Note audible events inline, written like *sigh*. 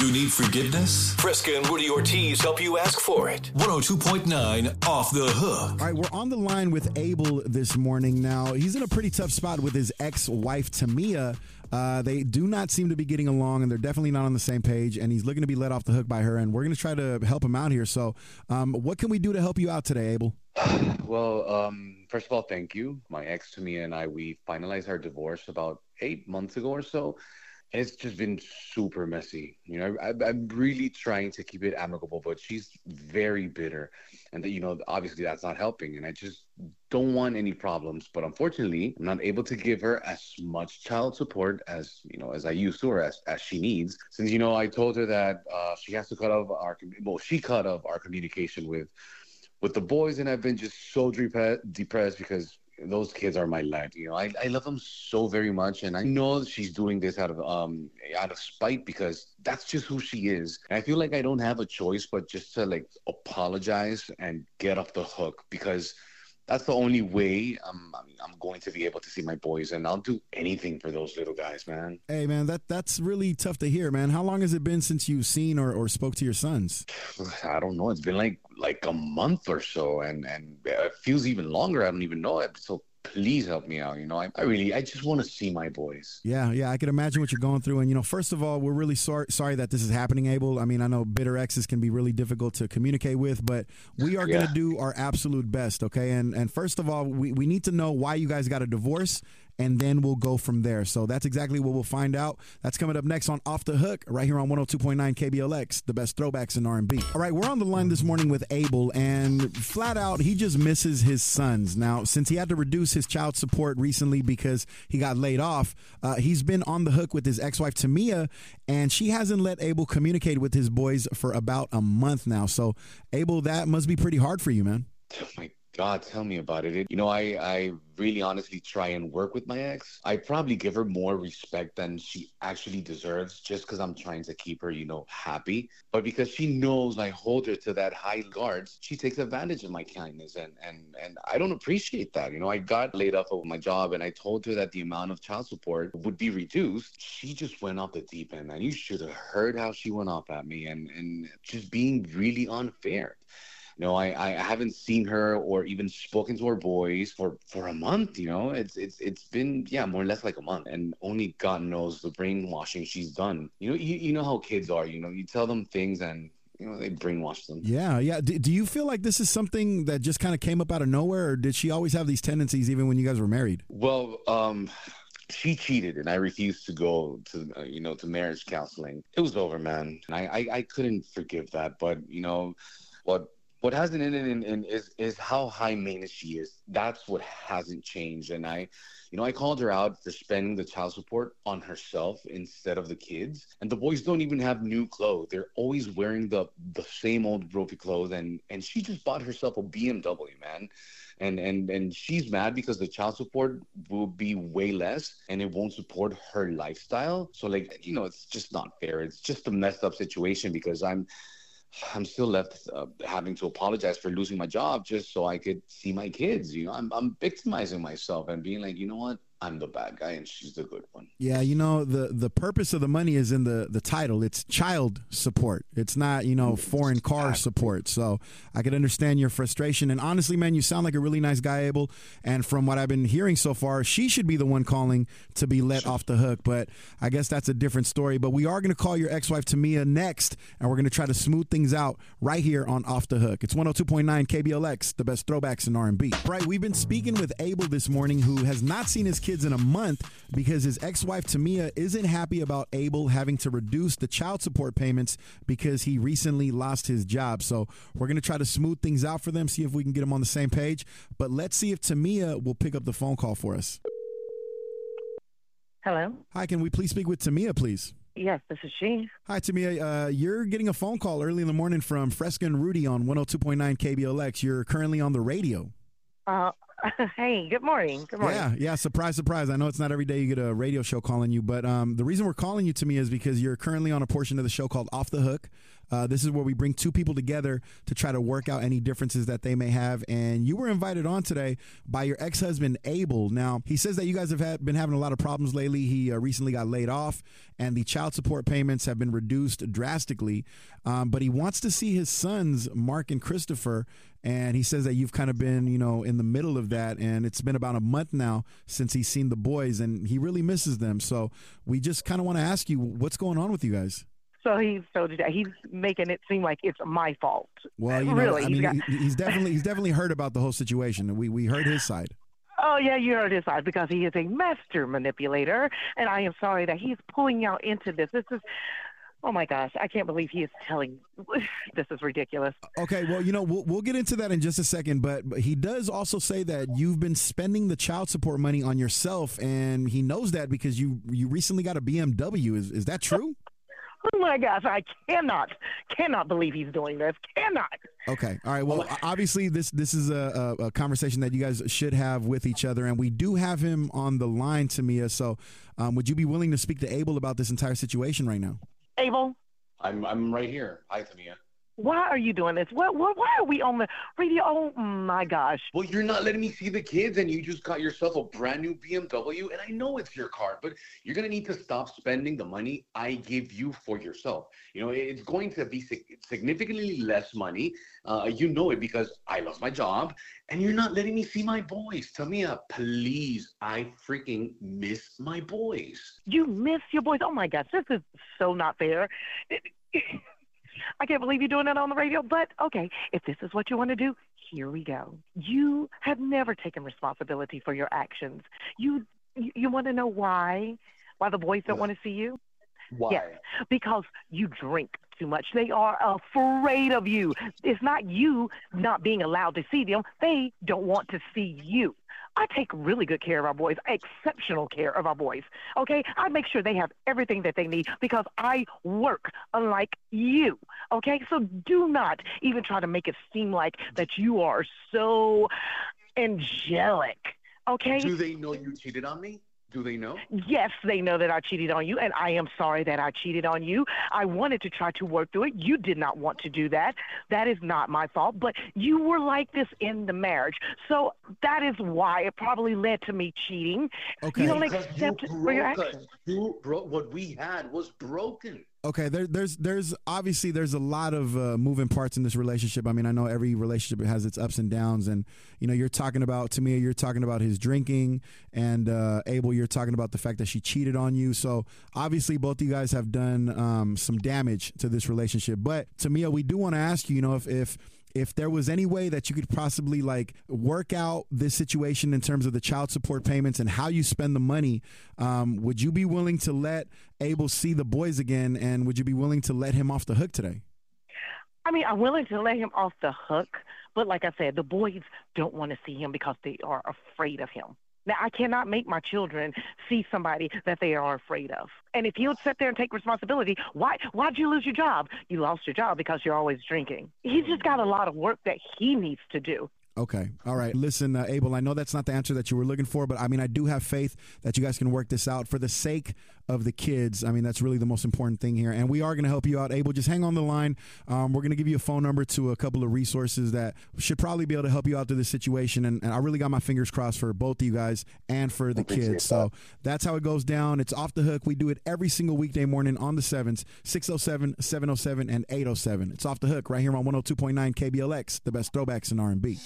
You need forgiveness? Fresca and Rudy Ortiz help you ask for it. 102.9 Off the Hook. All right, we're on the line with Abel this morning. Now, he's in a pretty tough spot with his ex wife, Tamia. Uh, they do not seem to be getting along, and they're definitely not on the same page. And he's looking to be let off the hook by her. And we're going to try to help him out here. So, um, what can we do to help you out today, Abel? *sighs* Well, um, first of all, thank you. My ex Tamia and I, we finalized our divorce about eight months ago or so. It's just been super messy. You know, I, I'm really trying to keep it amicable, but she's very bitter. And, you know, obviously that's not helping. And I just don't want any problems. But unfortunately, I'm not able to give her as much child support as, you know, as I used to or as, as she needs. Since, you know, I told her that uh, she has to cut off our, well, she cut off our communication with with the boys, and I've been just so depressed because those kids are my life. You know, I, I love them so very much, and I know she's doing this out of um out of spite because that's just who she is. And I feel like I don't have a choice but just to like apologize and get off the hook because that's the only way I'm, I'm, I'm going to be able to see my boys, and I'll do anything for those little guys, man. Hey, man, that that's really tough to hear, man. How long has it been since you've seen or, or spoke to your sons? *sighs* I don't know. It's been like like a month or so, and and it feels even longer. I don't even know. So please help me out. You know, I, I really, I just want to see my boys. Yeah, yeah, I can imagine what you're going through. And you know, first of all, we're really sorry sorry that this is happening, Abel. I mean, I know bitter exes can be really difficult to communicate with, but we are going to do our absolute best, okay? And and first of all, we we need to know why you guys got a divorce and then we'll go from there. So that's exactly what we'll find out. That's coming up next on Off the Hook, right here on 102.9 KBLX, the best throwbacks in R&B. All right, we're on the line this morning with Abel, and flat out, he just misses his sons. Now, since he had to reduce his child support recently because he got laid off, uh, he's been on the hook with his ex-wife Tamia, and she hasn't let Abel communicate with his boys for about a month now. So, Abel, that must be pretty hard for you, man. Oh my God, tell me about it. You know, I, I really honestly try and work with my ex. I probably give her more respect than she actually deserves just because I'm trying to keep her, you know, happy. But because she knows I hold her to that high guards, she takes advantage of my kindness. And, and, and I don't appreciate that. You know, I got laid off of my job and I told her that the amount of child support would be reduced. She just went off the deep end. And you should have heard how she went off at me and, and just being really unfair. You know, I, I haven't seen her or even spoken to her boys for, for a month. You know, it's it's it's been yeah more or less like a month, and only God knows the brainwashing she's done. You know, you, you know how kids are. You know, you tell them things and you know they brainwash them. Yeah, yeah. Do, do you feel like this is something that just kind of came up out of nowhere, or did she always have these tendencies even when you guys were married? Well, um, she cheated, and I refused to go to uh, you know to marriage counseling. It was over, man. And I, I I couldn't forgive that, but you know what what hasn't ended in, in, is is how high maintenance she is. That's what hasn't changed. And I, you know, I called her out for spending the child support on herself instead of the kids. And the boys don't even have new clothes. They're always wearing the the same old ropey clothes. And and she just bought herself a BMW, man. And and and she's mad because the child support will be way less and it won't support her lifestyle. So like, you know, it's just not fair. It's just a messed up situation because I'm I'm still left uh, having to apologize for losing my job just so I could see my kids. You know, I'm, I'm victimizing myself and being like, you know what? I'm the bad guy and she's the good one. Yeah, you know the the purpose of the money is in the the title. It's child support. It's not you know foreign car support. So I could understand your frustration. And honestly, man, you sound like a really nice guy, Abel. And from what I've been hearing so far, she should be the one calling to be let off the hook. But I guess that's a different story. But we are going to call your ex-wife Tamia next, and we're going to try to smooth things out right here on Off the Hook. It's 102.9 KBLX, the best throwbacks in R&B. Right, we've been speaking with Abel this morning, who has not seen his kids in a month because his ex-wife Tamia isn't happy about Abel having to reduce the child support payments because he recently lost his job. So we're going to try to smooth things out for them, see if we can get them on the same page. But let's see if Tamia will pick up the phone call for us. Hello. Hi, can we please speak with Tamia, please? Yes, this is she. Hi, Tamia. Uh, you're getting a phone call early in the morning from Fresca and Rudy on 102.9 KBLX. You're currently on the radio. Uh, *laughs* hey, good morning. Good morning. Yeah, yeah. Surprise, surprise. I know it's not every day you get a radio show calling you, but um, the reason we're calling you Tamia is because you're currently on a portion of the show called Off the Hook. Uh, this is where we bring two people together to try to work out any differences that they may have. And you were invited on today by your ex husband, Abel. Now, he says that you guys have had, been having a lot of problems lately. He uh, recently got laid off, and the child support payments have been reduced drastically. Um, but he wants to see his sons, Mark and Christopher. And he says that you've kind of been, you know, in the middle of that. And it's been about a month now since he's seen the boys, and he really misses them. So we just kind of want to ask you what's going on with you guys. So he's so he's making it seem like it's my fault. Well, you know, really, I mean, he's, got... he's definitely he's definitely heard about the whole situation. We we heard his side. Oh yeah, you heard his side because he is a master manipulator, and I am sorry that he's pulling you into this. This is Oh my gosh, I can't believe he is telling. *sighs* this is ridiculous. Okay, well, you know, we'll, we'll get into that in just a second, but, but he does also say that you've been spending the child support money on yourself, and he knows that because you you recently got a BMW. Is is that true? Oh my gosh, I cannot, cannot believe he's doing this. Cannot. Okay. All right. Well, *laughs* obviously, this this is a, a, a, conversation that you guys should have with each other, and we do have him on the line, Tamia. So, um, would you be willing to speak to Abel about this entire situation right now? Abel? I'm I'm right here. Hi, Tamia. Why are you doing this? What, what, why are we on the radio? Oh my gosh. Well, you're not letting me see the kids, and you just got yourself a brand new BMW. And I know it's your car, but you're going to need to stop spending the money I give you for yourself. You know, it's going to be significantly less money. Uh, you know it because I lost my job, and you're not letting me see my boys. Tamia, please. I freaking miss my boys. You miss your boys? Oh my gosh, this is so not fair. *laughs* I can't believe you're doing that on the radio, but okay, if this is what you want to do, here we go. You have never taken responsibility for your actions. You you, you want to know why? Why the boys don't want to see you? Why? Yes, because you drink too much. They are afraid of you. It's not you not being allowed to see them. They don't want to see you. I take really good care of our boys, exceptional care of our boys. Okay? I make sure they have everything that they need because I work unlike you. Okay? So do not even try to make it seem like that you are so angelic. Okay? Do they know you cheated on me? Do they know? Yes, they know that I cheated on you, and I am sorry that I cheated on you. I wanted to try to work through it. You did not want to do that. That is not my fault, but you were like this in the marriage. So that is why it probably led to me cheating. Okay. You don't because accept you it for your actions. You broke what we had was broken. Okay, there, there's there's obviously there's a lot of uh, moving parts in this relationship. I mean, I know every relationship has its ups and downs, and you know, you're talking about me, you're talking about his drinking, and uh, Abel, you're talking about the fact that she cheated on you. So obviously, both of you guys have done um, some damage to this relationship. But Tamia, we do want to ask you, you know, if if if there was any way that you could possibly like work out this situation in terms of the child support payments and how you spend the money, um, would you be willing to let Abel see the boys again? And would you be willing to let him off the hook today? I mean, I'm willing to let him off the hook, but like I said, the boys don't want to see him because they are afraid of him. Now, I cannot make my children see somebody that they are afraid of. And if you would sit there and take responsibility, why why'd you lose your job? You lost your job because you're always drinking. He's just got a lot of work that he needs to do. Okay. All right. Listen, uh, Abel, I know that's not the answer that you were looking for, but I mean, I do have faith that you guys can work this out for the sake of the kids. I mean, that's really the most important thing here. And we are going to help you out. Abel, just hang on the line. Um, we're going to give you a phone number to a couple of resources that should probably be able to help you out through this situation. And, and I really got my fingers crossed for both of you guys and for the kids. So that's how it goes down. It's off the hook. We do it every single weekday morning on the 7s 607, 707, and 807. It's off the hook right here on 102.9 KBLX, the best throwbacks in R&B.